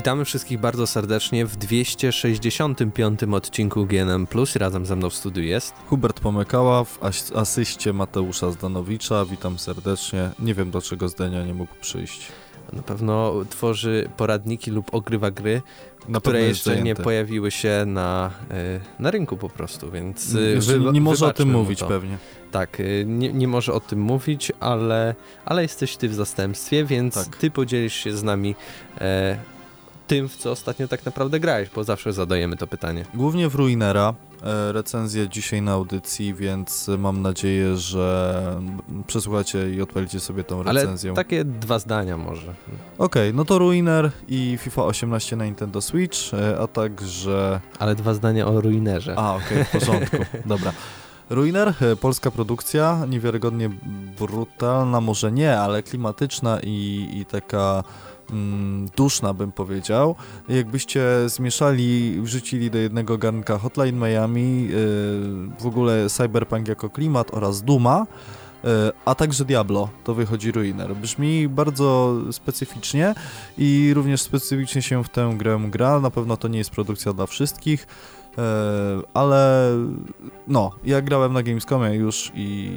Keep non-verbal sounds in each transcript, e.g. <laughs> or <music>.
Witamy wszystkich bardzo serdecznie w 265 odcinku GNM+. Razem ze mną w studiu jest Hubert Pomykała w as asyście Mateusza Zdanowicza. Witam serdecznie. Nie wiem dlaczego Zdenia nie mógł przyjść. Na pewno tworzy poradniki lub ogrywa gry, na które jeszcze zajęty. nie pojawiły się na, e, na rynku po prostu, więc e, wy, nie może o tym mówić pewnie. Tak, e, nie, nie może o tym mówić, ale, ale jesteś ty w zastępstwie, więc tak. ty podzielisz się z nami e, tym, w co ostatnio tak naprawdę grałeś, bo zawsze zadajemy to pytanie. Głównie w Ruinera. E, recenzję dzisiaj na audycji, więc mam nadzieję, że przesłuchacie i odpalicie sobie tą recenzję. Ale takie dwa zdania może. Okej, okay, no to Ruiner i FIFA 18 na Nintendo Switch, e, a także... Ale dwa zdania o Ruinerze. A, okej, okay, w porządku, <laughs> dobra. Ruiner, e, polska produkcja, niewiarygodnie brutalna, może nie, ale klimatyczna i, i taka mm, duszna, bym powiedział. Jakbyście zmieszali, wrzucili do jednego garnka Hotline Miami, yy, w ogóle Cyberpunk jako klimat oraz Duma, yy, a także Diablo, to wychodzi Ruiner. Brzmi bardzo specyficznie i również specyficznie się w tę grę gra. Na pewno to nie jest produkcja dla wszystkich. E, ale no, ja grałem na Gamescomie już i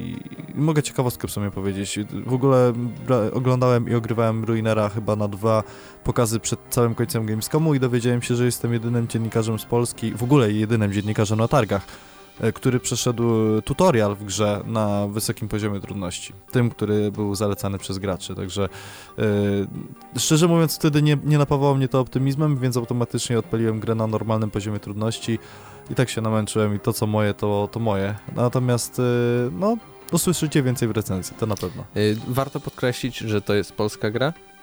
mogę ciekawostkę w sumie powiedzieć. W ogóle oglądałem i ogrywałem Ruinera chyba na dwa pokazy przed całym końcem Gamescomu i dowiedziałem się, że jestem jedynym dziennikarzem z Polski, w ogóle jedynym dziennikarzem na targach, który przeszedł tutorial w grze na wysokim poziomie trudności. Tym, który był zalecany przez graczy. Także yy, szczerze mówiąc, wtedy nie, nie napawało mnie to optymizmem, więc automatycznie odpaliłem grę na normalnym poziomie trudności i tak się namęczyłem i to co moje, to, to moje. Natomiast yy, no, usłyszycie więcej w recenzji, to na pewno. Warto podkreślić, że to jest polska gra, E,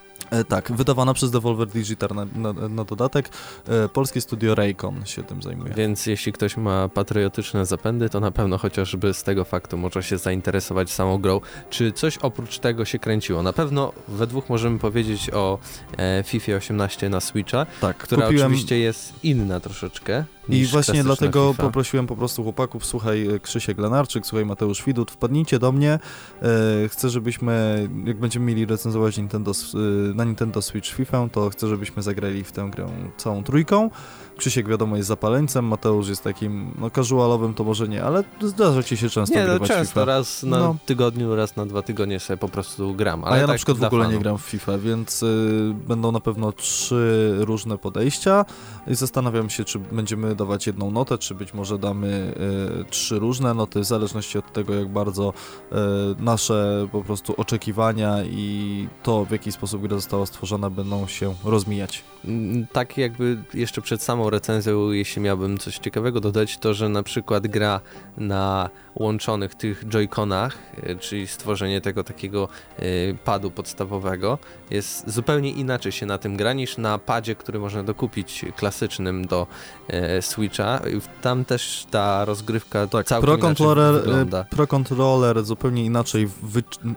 tak, wydawana przez Devolver Digital na, na, na dodatek. E, polskie studio Raycon się tym zajmuje. Więc jeśli ktoś ma patriotyczne zapędy, to na pewno chociażby z tego faktu może się zainteresować samą grą. Czy coś oprócz tego się kręciło? Na pewno we dwóch możemy powiedzieć o e, FIFA 18 na Switcha, tak, która kupiłem... oczywiście jest inna troszeczkę. I właśnie dlatego FIFA. poprosiłem po prostu chłopaków, słuchaj Krzysiek Lenarczyk, słuchaj Mateusz Widut, wpadnijcie do mnie, e, chcę żebyśmy, jak będziemy mieli recenzować Nintendo, e, na Nintendo Switch FIFA, to chcę żebyśmy zagrali w tę grę całą trójką. Krzysiek wiadomo jest zapaleńcem, Mateusz jest takim, no casualowym to może nie, ale zdarza ci się często nie, no, często, FIFA. raz na no. tygodniu, raz na dwa tygodnie sobie po prostu gram. Ale A ja tak na przykład w ogóle nie gram w FIFA, więc y, będą na pewno trzy różne podejścia i zastanawiam się, czy będziemy dawać jedną notę, czy być może damy y, trzy różne noty, w zależności od tego, jak bardzo y, nasze po prostu oczekiwania i to, w jaki sposób gra została stworzona, będą się rozmijać. Mm, tak jakby jeszcze przed samą recenzją, jeśli miałbym coś ciekawego dodać, to że na przykład gra na łączonych tych joyconach, e, czyli stworzenie tego takiego e, padu podstawowego, jest zupełnie inaczej się na tym gra niż na padzie, który można dokupić klasycznym do e, Switcha. Tam też ta rozgrywka tak, całkiem Pro Controller, wygląda. Pro Controller zupełnie inaczej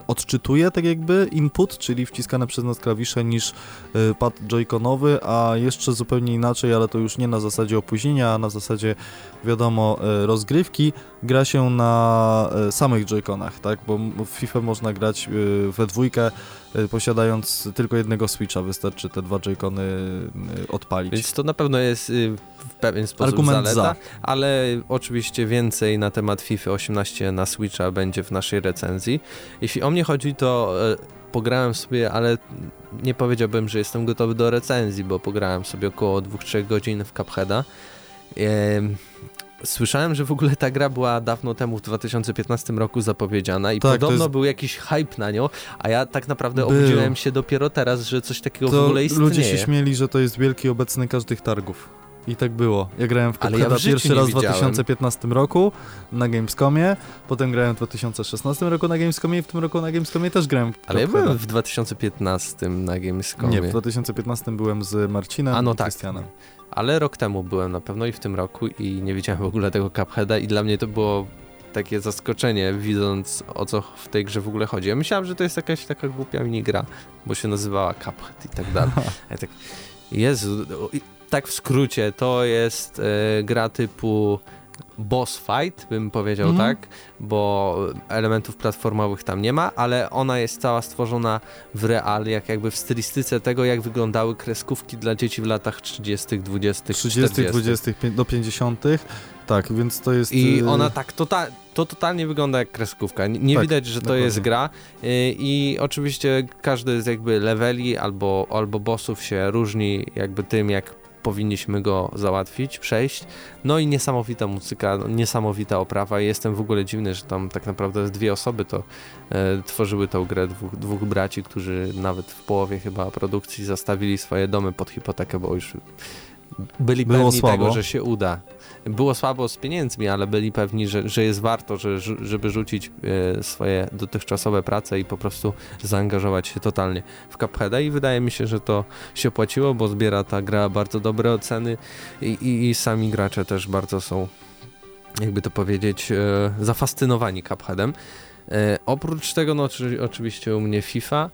odczytuje tak jakby input, czyli wciskane przez nas klawisze niż pad joyconowy, a jeszcze zupełnie inaczej, ale to już nie na zasadzie opóźnienia, a na zasadzie wiadomo rozgrywki, gra się na e, samych joyconach, tak? Bo w FIFA można grać we dwójkę posiadając tylko jednego Switcha, wystarczy te dwa joycony odpalić. Więc to na pewno jest w pewien sposób Argument zaleta, za. ale oczywiście więcej na temat FIFA 18 na Switcha będzie w naszej recenzji. Jeśli o mnie chodzi, to pograłem sobie, ale nie powiedziałbym, że jestem gotowy do recenzji, bo pograłem sobie około 2-3 godzin w Cupheada. Słyszałem, że w ogóle ta gra była dawno temu, w 2015 roku zapowiedziana i tak, podobno jest... był jakiś hype na nią, a ja tak naprawdę był. obudziłem się dopiero teraz, że coś takiego to w ogóle istnieje. Ludzie się śmieli, że to jest wielki obecny każdych targów. I tak było. Ja grałem w Cupheada ja pierwszy raz w 2015 roku na Gamescomie, potem grałem w 2016 roku na Gamescomie i w tym roku na Gamescomie też grałem w Ale ja byłem w 2015 na Gamescomie. Nie, w 2015 byłem z Marcinem A, no i tak. Krystianem ale rok temu byłem na pewno i w tym roku i nie widziałem w ogóle tego Cupheada i dla mnie to było takie zaskoczenie, widząc o co w tej grze w ogóle chodzi. Ja myślałem, że to jest jakaś taka głupia minigra, bo się nazywała Cuphead i tak dalej. <laughs> Ja tak, Jezu, tak w skrócie, to jest e, gra typu boss fight, bym powiedział Mhm. tak, bo elementów platformowych tam nie ma, ale ona jest cała stworzona w realiach, jakby w stylistyce tego, jak wyglądały kreskówki dla dzieci w latach 30., 20., 30, 40. 20 pię- do 50. Tak, więc to jest. I y, ona tak tota to totalnie wygląda jak kreskówka. N- Nie Tak, widać, że to dokładnie. jest gra. Y, I oczywiście każdy z jakby leveli albo, albo bossów się różni jakby tym, jak powinniśmy go załatwić, przejść. No i niesamowita muzyka, niesamowita oprawa. Jestem w ogóle dziwny, że tam tak naprawdę dwie osoby to e, tworzyły tą grę, dwóch, dwóch braci, którzy nawet w połowie chyba produkcji zastawili swoje domy pod hipotekę, bo już byli Było pewni słabo. tego, że się uda. Było słabo z pieniędzmi, ale byli pewni, że, że jest warto, że, że- żeby rzucić e, swoje dotychczasowe prace i po prostu zaangażować się totalnie w Cupheada i wydaje mi się, że to się opłaciło, bo zbiera ta gra bardzo dobre oceny i, i, i sami gracze też bardzo są, jakby to powiedzieć, e, zafascynowani Cupheadem. E, oprócz tego, no oczy, oczywiście u mnie FIFA,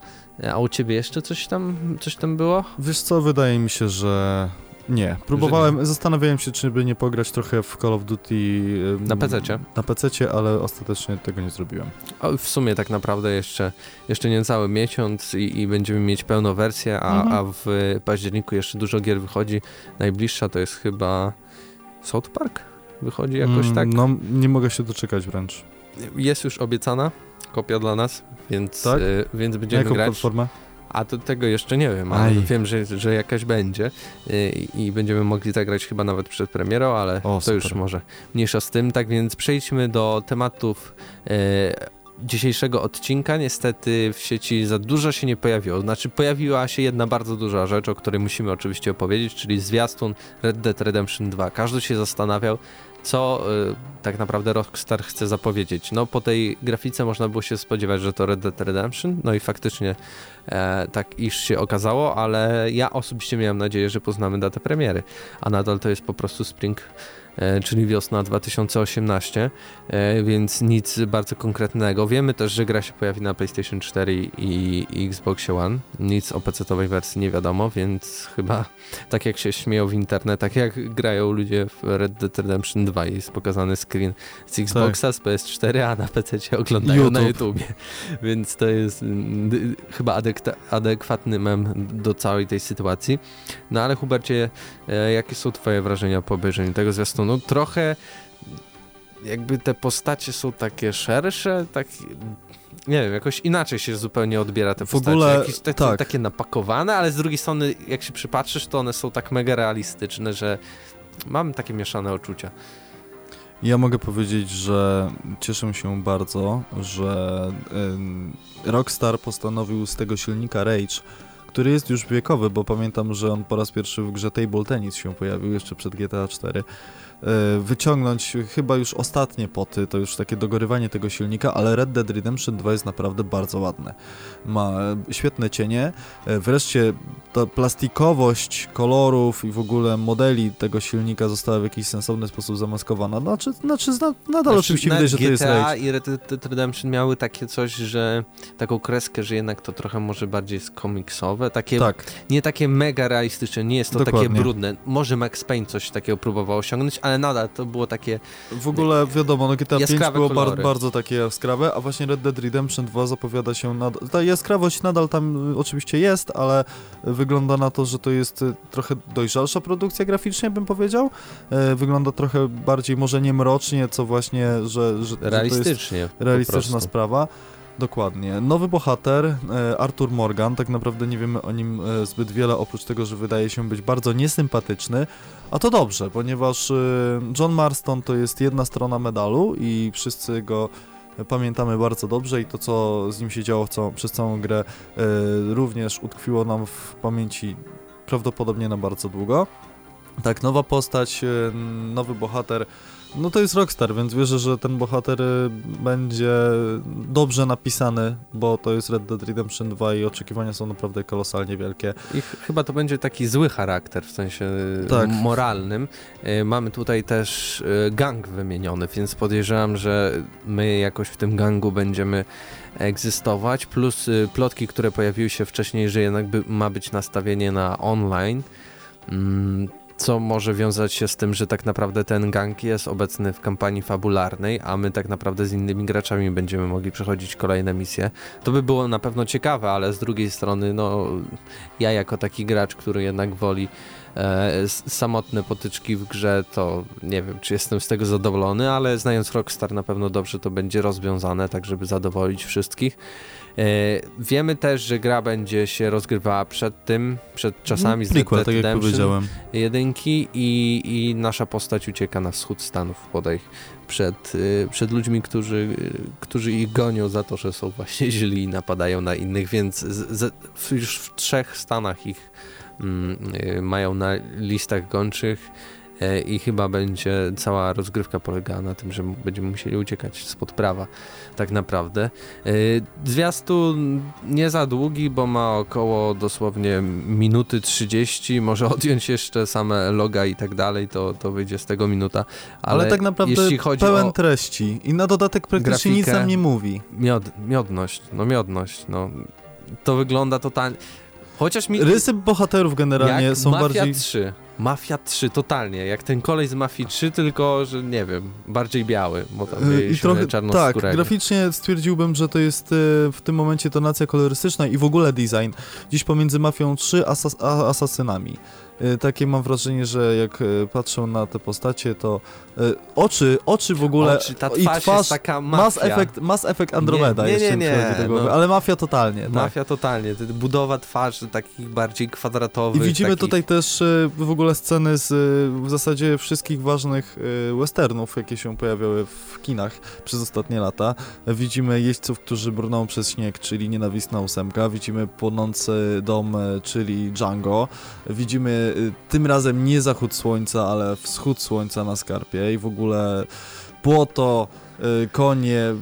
a u ciebie jeszcze coś tam, coś tam było? Wiesz co, wydaje mi się, że nie. Próbowałem, zastanawiałem się, czy by nie pograć trochę w Call of Duty Na PC-cie? Na PC, ale ostatecznie tego nie zrobiłem. W sumie tak naprawdę jeszcze, jeszcze niecały miesiąc i, i będziemy mieć pełną wersję, a, Mhm. a w październiku jeszcze dużo gier wychodzi. Najbliższa to jest chyba South Park? Wychodzi jakoś Mm, tak. No, nie mogę się doczekać wręcz. Jest już obiecana kopia dla nas, więc, Tak? y, więc będziemy Jaką grać. platformę? A to tego jeszcze nie wiem, ale Aj. wiem, że, że jakaś będzie y, i będziemy mogli zagrać chyba nawet przed premierą, ale O, to już super. może mniejsza z tym. Tak więc przejdźmy do tematów e, dzisiejszego odcinka. Niestety w sieci za dużo się nie pojawiło. Znaczy pojawiła się jedna bardzo duża rzecz, o której musimy oczywiście opowiedzieć, czyli zwiastun Red Dead Redemption 2. Każdy się zastanawiał, co e, tak naprawdę Rockstar chce zapowiedzieć. No po tej grafice można było się spodziewać, że to Red Dead Redemption, no i faktycznie e, tak iż się okazało, ale ja osobiście miałem nadzieję, że poznamy datę premiery, a nadal to jest po prostu Spring czyli wiosna 2018, e, więc nic bardzo konkretnego. Wiemy też, że gra się pojawi na PlayStation 4 i, i Xbox One. Nic o PC-owej wersji nie wiadomo, więc chyba tak jak się śmieją w internetach, jak grają ludzie w Red Dead Redemption 2 jest pokazany screen z Xboxa, z PS4, a na PC oglądają na YouTube. YouTubie. Więc to jest mm, chyba adekta- adekwatny mem do całej tej sytuacji. No ale Hubercie, e, jakie są twoje wrażenia po obejrzeniu tego zwiastunu? Trochę jakby te postacie są takie szersze, tak nie wiem, jakoś inaczej się zupełnie odbiera te W postacie. ogóle, Jakieś te, tak. takie napakowane, ale z drugiej strony jak się przypatrzysz, to one są tak mega realistyczne, że mam takie mieszane uczucia. Ja mogę powiedzieć, że cieszę się bardzo, że Rockstar postanowił z tego silnika Rage, który jest już wiekowy, bo pamiętam, że on po raz pierwszy w grze Table Tennis się pojawił jeszcze przed GTA 4, y, wyciągnąć chyba już ostatnie poty, to już takie dogorywanie tego silnika, ale Red Dead Redemption 2 jest naprawdę bardzo ładne. Ma e, świetne cienie, e, wreszcie ta plastikowość kolorów i w ogóle modeli tego silnika została w jakiś sensowny sposób zamaskowana. Znaczy, znaczy zna- nadal Znaczy, oczywiście widać, że to jest GTA i Red Dead Redemption miały takie coś, że taką kreskę, że jednak to trochę może bardziej jest komiksowe, takie Tak, nie takie mega realistyczne, nie jest to Dokładnie. takie brudne. Może Max Payne coś takiego próbował osiągnąć, ale nadal to było takie w ogóle wiadomo, no GTA 5 Jaskrawe było bar bardzo takie jaskrawe, a właśnie Red Dead Redemption 2 zapowiada się nad... Ta jaskrawość nadal tam y, oczywiście jest, ale wygląda na to, że to jest y, trochę dojrzalsza produkcja graficznie, bym powiedział. E, Wygląda trochę bardziej, może nie mrocznie, co właśnie, że, że, że to jest realistycznie. realistyczna sprawa. Dokładnie. Nowy bohater, e, Arthur Morgan, tak naprawdę nie wiemy o nim e, zbyt wiele, oprócz tego, że wydaje się być bardzo niesympatyczny, a to dobrze, ponieważ e, John Marston to jest jedna strona medalu i wszyscy go pamiętamy bardzo dobrze i to, co z nim się działo całą, przez całą grę, również utkwiło nam w pamięci prawdopodobnie na bardzo długo. Tak, nowa postać, nowy bohater, no to jest Rockstar, więc wierzę, że ten bohater y, będzie dobrze napisany, bo to jest Red Dead Redemption 2 i oczekiwania są naprawdę kolosalnie wielkie. I ch- chyba to będzie taki zły charakter, w sensie Tak. moralnym. E, Mamy tutaj też gang wymieniony, więc podejrzewam, że my jakoś w tym gangu będziemy egzystować, plus plotki, które pojawiły się wcześniej, że jednak by, ma być nastawienie na online. Mm, co może wiązać się z tym, że tak naprawdę ten gang jest obecny w kampanii fabularnej, a my tak naprawdę z innymi graczami będziemy mogli przechodzić kolejne misje. To by było na pewno ciekawe, ale z drugiej strony, no ja jako taki gracz, który jednak woli e, samotne potyczki w grze, to nie wiem, czy jestem z tego zadowolony, ale znając Rockstar na pewno dobrze to będzie rozwiązane, tak żeby zadowolić wszystkich. E, wiemy też, że gra będzie się rozgrywała przed tym, przed czasami z Prequel, Red tak jak powiedziałem. jedynki i, i nasza postać ucieka na wschód Stanów bodaj przed, y, przed ludźmi, którzy, y, którzy ich gonią za to, że są właśnie <laughs> źli i napadają na innych, więc z, z, już w trzech Stanach ich mm, mają na listach gończych e, i chyba będzie cała rozgrywka polegała na tym, że będziemy musieli uciekać spod prawa tak naprawdę. E, Zwiastun nie za długi, bo ma około dosłownie minuty 30, może odjąć jeszcze same loga i tak dalej, to, to wyjdzie z tego minuta. Ale, Ale, tak naprawdę jeśli chodzi pełen o treści i na dodatek praktycznie nic grafikę, nam nie mówi. miod, miodność, no miodność, no to wygląda totalnie... Chociaż mi... Rysy bohaterów generalnie są Mafia bardziej... 3. Mafia 3, totalnie. Jak ten kolej z Mafii 3, tylko, że nie wiem, bardziej biały, bo tam Y, I trochę, tak, graficznie stwierdziłbym, że to jest y, w tym momencie tonacja kolorystyczna i w ogóle design gdzieś pomiędzy Mafią 3 asas a Asasynami. Y, Takie mam wrażenie, że jak y, patrzę na te postacie, to y, oczy, oczy w ogóle Oczy, ta i twarz, twarz jest taka mafia. Mass Effect, Mass Effect Andromeda Nie, nie, jeszcze nie, nie, głowy, no. ale Mafia totalnie, tak. Mafia totalnie, budowa twarzy takich bardziej I kwadratowych. widzimy takich... tutaj też w ogóle sceny z w zasadzie wszystkich ważnych westernów, jakie się pojawiały w kinach przez ostatnie lata. Widzimy jeźdźców, którzy brną przez śnieg, czyli nienawistna ósemka. Widzimy płonący dom, czyli Django. Widzimy tym razem nie zachód słońca, ale wschód słońca na skarpie i w ogóle błoto, y, konie,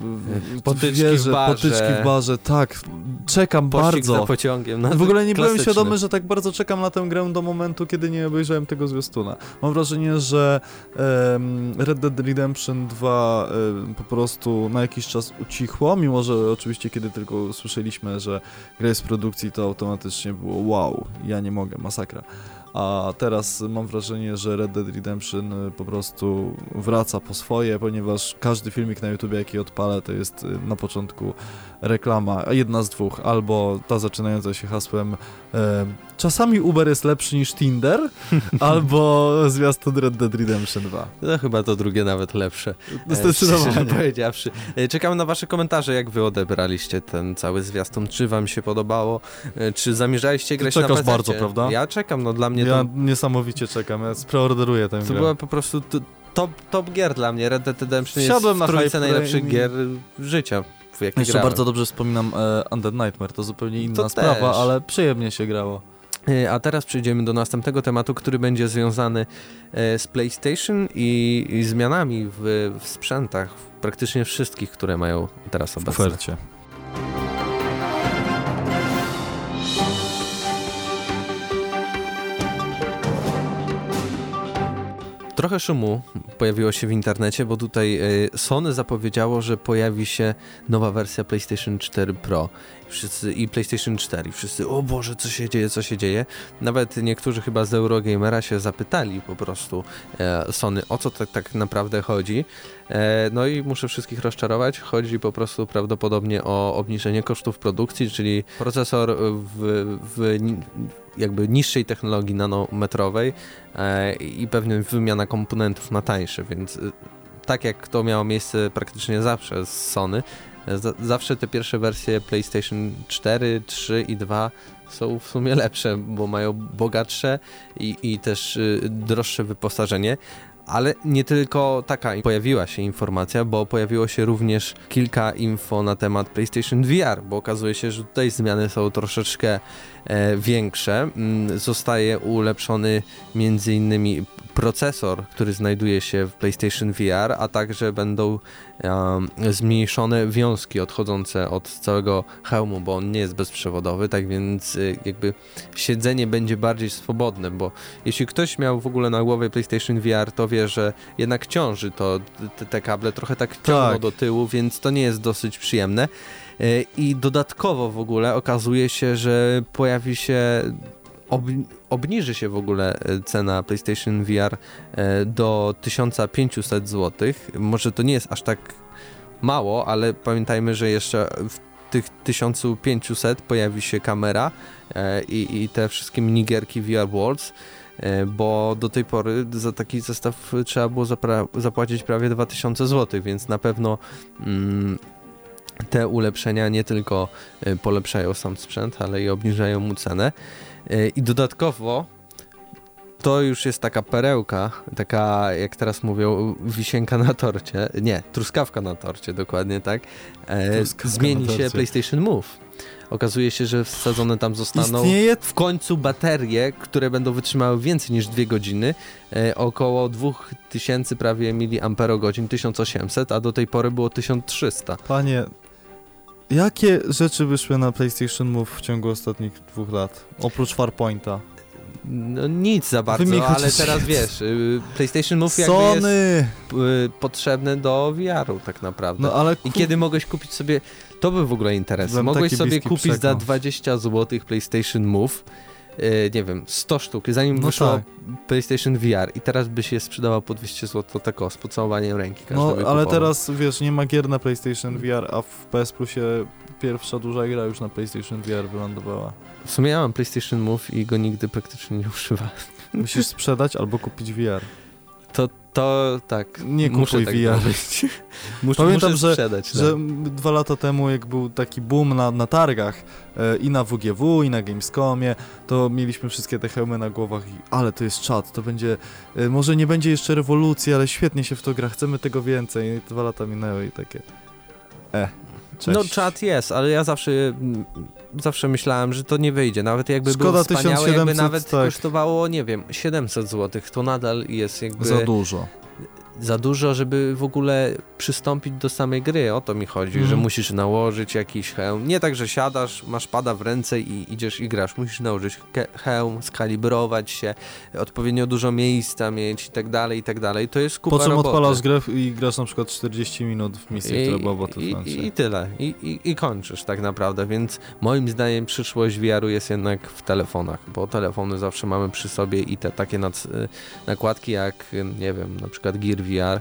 y, Potyczki w wieże, barze. potyczki w barze. Tak, czekam Pościg bardzo. za pociągiem. No, W ogóle nie byłem klasyczny. świadomy, że tak bardzo czekam na tę grę do momentu, kiedy nie obejrzałem tego zwiastuna. Mam wrażenie, że em, Red Dead Redemption 2 em, po prostu na jakiś czas ucichło, mimo że oczywiście kiedy tylko usłyszeliśmy, że gra jest w produkcji, to automatycznie było wow, ja nie mogę, masakra. A teraz mam wrażenie, że Red Dead Redemption y, po prostu wraca po swoje, ponieważ każdy filmik na YouTube, jaki odpalę, to jest y, na początku reklama, jedna z dwóch, albo ta zaczynająca się hasłem e, czasami Uber jest lepszy niż Tinder, <laughs> albo zwiastun Red Dead Redemption 2. No chyba to drugie nawet lepsze. E, Zdecydowanie. szczerze powiedziawszy. E, Czekam na wasze komentarze, jak wy odebraliście ten cały zwiastun, czy wam się podobało, e, czy zamierzaliście grać czekasz na PC? bardzo, prawda? Ja czekam, no dla mnie Ja to, niesamowicie czekam, ja preorderuję tę to grę. była po prostu top, top gier dla mnie. Red Dead Redemption Wsiadłem jest na w trójce hype najlepszych gier życia, w jakie Jeszcze grałem. bardzo dobrze wspominam e, Undead Nightmare, to zupełnie inna To sprawa, też. ale przyjemnie się grało. E, A teraz przejdziemy do następnego tematu, który będzie związany e, z PlayStation i, i zmianami w, w sprzętach, praktycznie wszystkich, które mają teraz W obecne. ofercie. Trochę szumu pojawiło się w internecie, bo tutaj e, Sony zapowiedziało, że pojawi się nowa wersja PlayStation 4 Pro wszyscy, i PlayStation 4. I wszyscy, o Boże, co się dzieje, co się dzieje. Nawet niektórzy chyba z Eurogamera się zapytali po prostu e, Sony, o co tak, tak naprawdę chodzi. E, no i muszę wszystkich rozczarować. Chodzi po prostu prawdopodobnie o obniżenie kosztów produkcji, czyli procesor w, w jakby niższej technologii nanometrowej e, i pewnie wymiana komponentów na tańsze, więc e, tak jak to miało miejsce praktycznie zawsze z Sony, za, zawsze te pierwsze wersje PlayStation 4, 3 i 2 są w sumie lepsze, bo mają bogatsze i, i też droższe wyposażenie. Ale nie tylko taka pojawiła się informacja, bo pojawiło się również kilka info na temat PlayStation VR, bo okazuje się, że tutaj zmiany są troszeczkę większe. Mm, Zostaje ulepszony między innymi procesor, który znajduje się w PlayStation VR, a także będą um, zmniejszone wiązki odchodzące od całego hełmu, bo on nie jest bezprzewodowy, tak więc y, jakby siedzenie będzie bardziej swobodne, bo jeśli ktoś miał w ogóle na głowie PlayStation VR, to wie, że jednak ciąży to, te, te kable trochę tak ciągną Tak. do tyłu, więc to nie jest dosyć przyjemne. Y, I dodatkowo w ogóle okazuje się, że pojawi się ob, obniży się w ogóle e, cena PlayStation VR e, do 1500 zł. Może to nie jest aż tak mało, ale pamiętajmy, że jeszcze w tych 1500 pojawi się kamera e, i, i te wszystkie minigierki VR Worlds, bo do tej pory za taki zestaw trzeba było zapłacić prawie 2000 zł, więc na pewno mm, te ulepszenia nie tylko polepszają sam sprzęt, ale i obniżają mu cenę. E, I dodatkowo to już jest taka perełka, taka jak teraz mówią, wisienka na torcie. Nie, truskawka na torcie, dokładnie tak. E, zmieni się PlayStation Move. Okazuje się, że wsadzone tam zostaną Istnieje... w końcu baterie, które będą wytrzymały więcej niż 2 godziny, e, około 2000 prawie miliamperogodzin, 1800, a do tej pory było 1300. Panie, Jakie rzeczy wyszły na PlayStation Move w ciągu ostatnich dwóch lat? Oprócz Farpointa. No nic za bardzo, ale teraz wiesz, y, PlayStation Move Sony. jest y, potrzebne do VR-u tak naprawdę. No, ale I kiedy mogłeś kupić sobie, to był w ogóle interes, mogłeś sobie kupić przekąs. za 20 zł PlayStation Move nie wiem, 100 sztuk, zanim no wyszło tak. PlayStation VR i teraz by się sprzedało po 200 zł, to tak z pocałowaniem ręki No, ale teraz, wiesz, nie ma gier na PlayStation VR, a w PS Plusie pierwsza duża gra już na PlayStation VR wylądowała. W sumie ja mam PlayStation Move i go nigdy praktycznie nie używałem. Musisz sprzedać albo kupić VR. To, to tak. Nie kupuj tak VR. <laughs> muszę, Pamiętam, muszę sprzedać, że, że tak. dwa lata temu, jak był taki boom na, na targach e, i na WGW, i na Gamescomie, to mieliśmy wszystkie te hełmy na głowach i ale to jest czat, to będzie, e, może nie będzie jeszcze rewolucji, ale świetnie się w to gra, chcemy tego więcej. I dwa lata minęły i takie, e. Cześć. No czat jest, ale ja zawsze zawsze myślałem, że to nie wyjdzie. Nawet jakby Szkoda było wspaniałe, 1700, jakby nawet tak. kosztowało, nie wiem, 700 zł, to nadal jest jakby... Za dużo za dużo, żeby w ogóle przystąpić do samej gry. O to mi chodzi, mm. że mhm. musisz nałożyć jakiś hełm. Nie tak, że siadasz, masz pada w ręce i idziesz i grasz. Musisz nałożyć hełm, skalibrować się, odpowiednio dużo miejsca mieć i tak dalej, i tak dalej. To jest kupa Po czym roboty. odpalasz grę i grasz na przykład 40 minut w misji, która była i, i, tyle. I, i, I kończysz tak naprawdę, więc moim zdaniem przyszłość VR-u jest jednak w telefonach, bo telefony zawsze mamy przy sobie i te takie nad, nakładki jak, nie wiem, na przykład Gear VR e,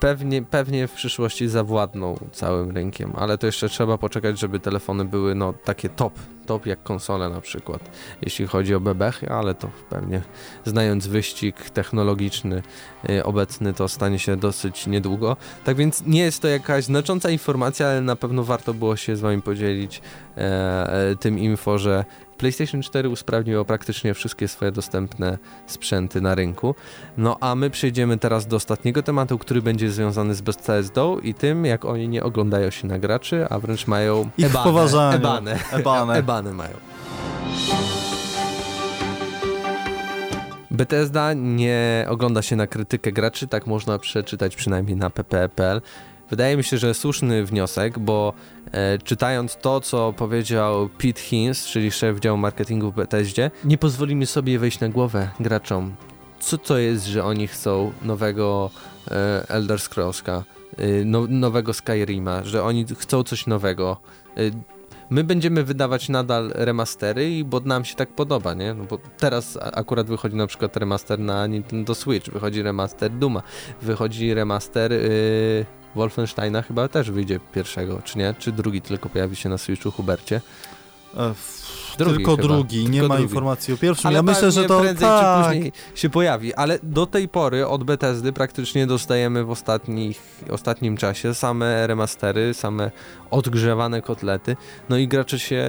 pewnie, pewnie w przyszłości zawładną całym rynkiem, ale to jeszcze trzeba poczekać, żeby telefony były no takie top, top jak konsole na przykład, jeśli chodzi o bebechy, ale to pewnie znając wyścig technologiczny e, obecny, to stanie się dosyć niedługo. Tak więc nie jest to jakaś znacząca informacja, ale na pewno warto było się z wami podzielić e, e tym info, że PlayStation 4 usprawniło praktycznie wszystkie swoje dostępne sprzęty na rynku. No a my przejdziemy teraz do ostatniego tematu, który będzie związany z Bethesdą i tym, jak oni nie oglądają się na graczy, a wręcz mają Ich ebane. Ebane. Ebane. <laughs> ebane mają. Bethesda nie ogląda się na krytykę graczy, tak można przeczytać przynajmniej na pp.pl. Wydaje mi się, że słuszny wniosek, bo e, czytając to, co powiedział Pete Hines, czyli szef działu marketingu w Bethesdzie, nie pozwolimy sobie wejść na głowę graczom. Co to jest, że oni chcą nowego e, Elder Scrollska, e, no, nowego Skyrima, że oni chcą coś nowego. E, my będziemy wydawać nadal remastery, bo nam się tak podoba, nie? No bo teraz akurat wychodzi na przykład remaster na Nintendo Switch, wychodzi remaster Duma, wychodzi remaster yy, Wolfensteina chyba też wyjdzie pierwszego, czy nie? Czy drugi tylko pojawi się na Switchu Hubercie? E, drugi tylko chyba. drugi, tylko nie ma drugi. informacji o pierwszym. Ale ja myślę, że to prędzej tak. czy później się pojawi, ale do tej pory od Bethesdy praktycznie dostajemy w ostatnich, ostatnim czasie same remastery, same odgrzewane kotlety, no i gracze się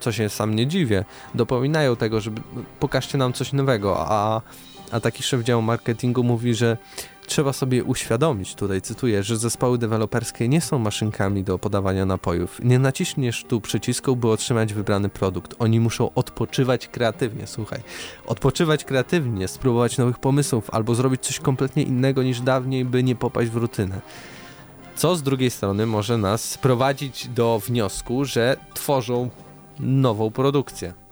co się sam nie dziwię, dopominają tego, żeby no, pokażcie nam coś nowego, a, a taki szef działu marketingu mówi, że Trzeba sobie uświadomić, tutaj cytuję, że zespoły deweloperskie nie są maszynkami do podawania napojów. Nie naciśniesz tu przycisku, by otrzymać wybrany produkt. Oni muszą odpoczywać kreatywnie, słuchaj. Odpoczywać kreatywnie, spróbować nowych pomysłów albo zrobić coś kompletnie innego niż dawniej, by nie popaść w rutynę. Co z drugiej strony może nas sprowadzić do wniosku, że tworzą nową produkcję.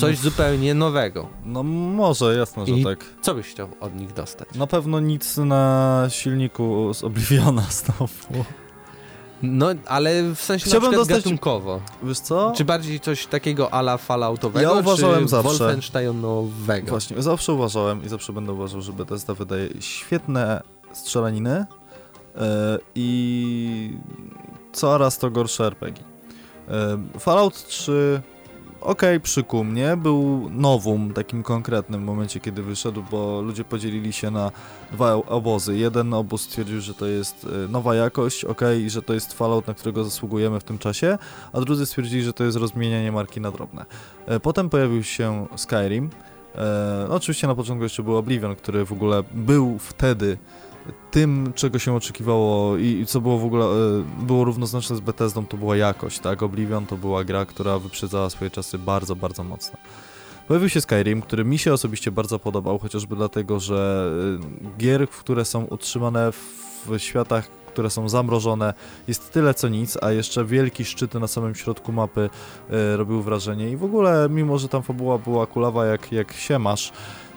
Coś zupełnie nowego. No może, jasno, że I tak. co byś chciał od nich dostać? Na pewno nic na silniku z Obliviona <laughs> znowu. No, ale w sensie Chciałbym na dostać- gatunkowo. Wiesz co? Czy bardziej coś takiego ala Falloutowego, Ja uważałem czy zawsze- Wolfensteinowego? Właśnie, zawsze uważałem i zawsze będę uważał, że Bethesda wydaje świetne strzelaniny e, i coraz to gorsze RPG. E, Fallout 3 okej, przykuł mnie, był nowum takim konkretnym w momencie, kiedy wyszedł, bo ludzie podzielili się na dwa obozy. Jeden obóz stwierdził, że to jest e, nowa jakość, okej, i że to jest Fallout, na którego zasługujemy w tym czasie, a drudzy stwierdzili, że to jest rozmienianie marki na drobne. E, Potem pojawił się Skyrim, E, no oczywiście na początku jeszcze był Oblivion, który w ogóle był wtedy tym, czego się oczekiwało i, i co było w ogóle, e, było równoznaczne z Bethesdą, to była jakość, tak? Oblivion to była gra, która wyprzedzała swoje czasy bardzo, bardzo mocno. Pojawił się Skyrim, który mi się osobiście bardzo podobał, chociażby dlatego, że e, gier, które są utrzymane w światach, które są zamrożone, jest tyle co nic, a jeszcze wielki szczyty na samym środku mapy e, robił wrażenie i w ogóle, mimo że tam fabuła była kulawa jak, jak się masz,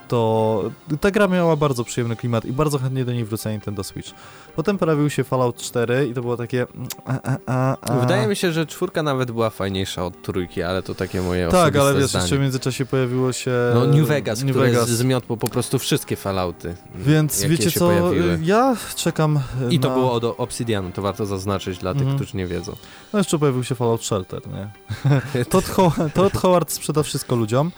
to ta gra miała bardzo przyjemny klimat i bardzo chętnie do niej wrócę Nintendo Switch. Potem pojawił się Fallout 4 i to było takie... mm, a, a, a. Wydaje mi się, że czwórka nawet była fajniejsza od trójki, ale to takie moje Tak, ale wiesz, zdanie. jeszcze w międzyczasie pojawiło się... No New Vegas, New które Vegas. zmiotło po prostu wszystkie Fallouty. Więc jakie wiecie co, pojawiły. ja czekam I to na... było od Obsidianu, to warto zaznaczyć dla tych, Mhm. którzy nie wiedzą. No jeszcze pojawił się Fallout Shelter, nie? <laughs> Todd, Ho Todd Howard sprzeda wszystko ludziom.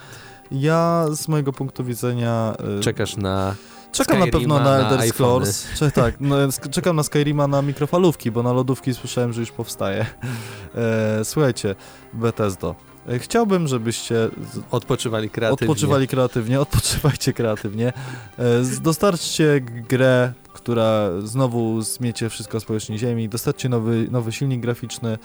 Ja z mojego punktu widzenia... y, Czekasz na... Czekam na Skyrima pewno na na Elder. Scrolls. Cze tak, no, czekam na Skyrima na mikrofalówki, bo na lodówki słyszałem, że już powstaje. E, słuchajcie, Bethesdo. e, Chciałbym, żebyście Odpoczywali kreatywnie. odpoczywali kreatywnie, <laughs> odpoczywajcie kreatywnie. E, Dostarczcie grę, która znowu zmiecie wszystko z powierzchni ziemi. Dostarczcie nowy, nowy silnik graficzny.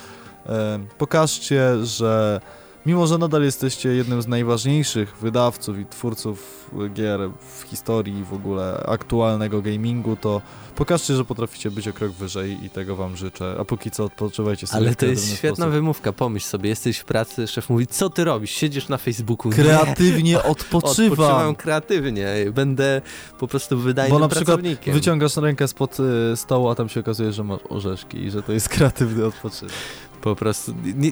E, Pokażcie, że mimo, że nadal jesteście jednym z najważniejszych wydawców i twórców gier w historii w ogóle aktualnego gamingu, to pokażcie, że potraficie być o krok wyżej i tego wam życzę. A póki co odpoczywajcie sobie Ale to jest świetna sposób. wymówka, pomyśl sobie, jesteś w pracy, szef mówi, co ty robisz? Siedzisz na Facebooku. Nie, Kreatywnie <laughs> odpoczywam. Odpoczywam kreatywnie, będę po prostu wydajnym Bo na przykład wyciągasz rękę spod y, stołu, a tam się okazuje, że masz orzeszki i że to jest kreatywny odpoczynek. Po prostu nie,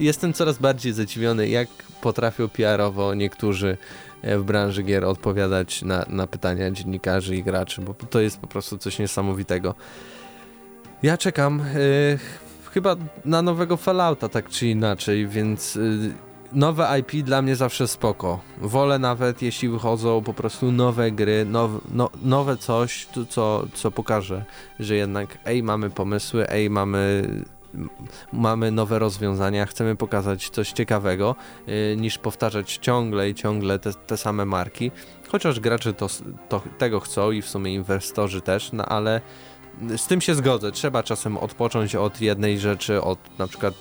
jestem coraz bardziej zadziwiony, jak potrafią PR-owo niektórzy e, w branży gier odpowiadać na, na pytania dziennikarzy i graczy, bo to jest po prostu coś niesamowitego. Ja czekam e, chyba na nowego Fallouta, tak czy inaczej, więc e, nowe IP dla mnie zawsze spoko. Wolę nawet, jeśli wychodzą po prostu nowe gry, now, no, nowe coś, to, co, co pokaże, że jednak ej, mamy pomysły, ej, mamy mamy nowe rozwiązania, chcemy pokazać coś ciekawego, yy, niż powtarzać ciągle i ciągle te, te same marki. Chociaż gracze to, to, tego chcą i w sumie inwestorzy też, no ale z tym się zgodzę. Trzeba czasem odpocząć od jednej rzeczy, od na przykład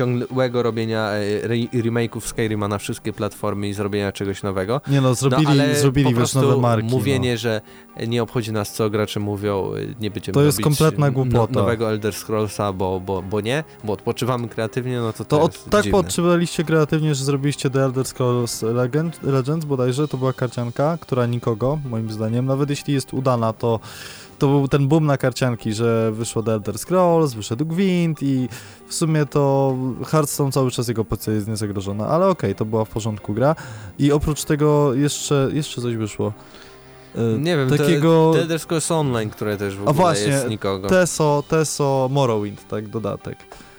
ciągłego robienia e, re remake'ów Skyrima na wszystkie platformy i zrobienia czegoś nowego. Nie no, zrobili, no, ale zrobili wiesz, nowe marki. mówienie, no. że nie obchodzi nas co gracze mówią, y, nie będziemy To jest kompletna głupota. No, nowego Elder Scrollsa, bo, bo, bo nie, bo odpoczywamy kreatywnie, no to to, od, tak dziwne. podtrzymaliście kreatywnie, że zrobiliście The Elder Scrolls Legend, Legends bodajże, to była karcianka, która nikogo, moim zdaniem, nawet jeśli jest udana, to to był ten boom na karcianki, że wyszło The Elder Scrolls, wyszedł Gwint i w sumie to Hearthstone cały czas jego pozycja jest niezagrożona, ale okej, to była w porządku gra i oprócz tego jeszcze, jeszcze coś wyszło. E, Nie wiem, takiego... te, Elder Scrolls Online, które też w A ogóle właśnie, jest nikogo. Teso, Teso, Morrowind, tak, dodatek.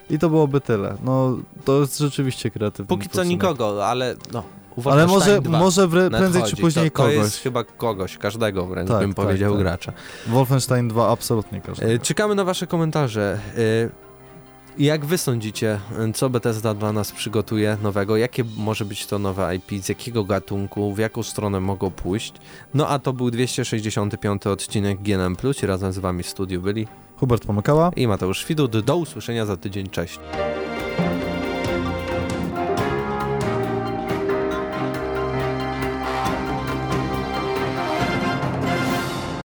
I to byłoby tyle. No, to jest rzeczywiście kreatywny Póki co nikogo, ale no, Ale może, Wolfenstein 2 może wre, prędzej czy później to, to kogoś. jest chyba kogoś, każdego wręcz Tak, bym tak, powiedział tak. gracza. Wolfenstein 2 absolutnie każdy. E, Czekamy na wasze komentarze. E, Jak wy sądzicie, e, co Bethesda dla nas przygotuje nowego? Jakie może być to nowe IP? Z jakiego gatunku? W jaką stronę mogą pójść? No a to był 265 odcinek GNM+. i Razem z wami w studiu byli Hubert Pomykała. i Mateusz Widut. Do usłyszenia za tydzień. Cześć.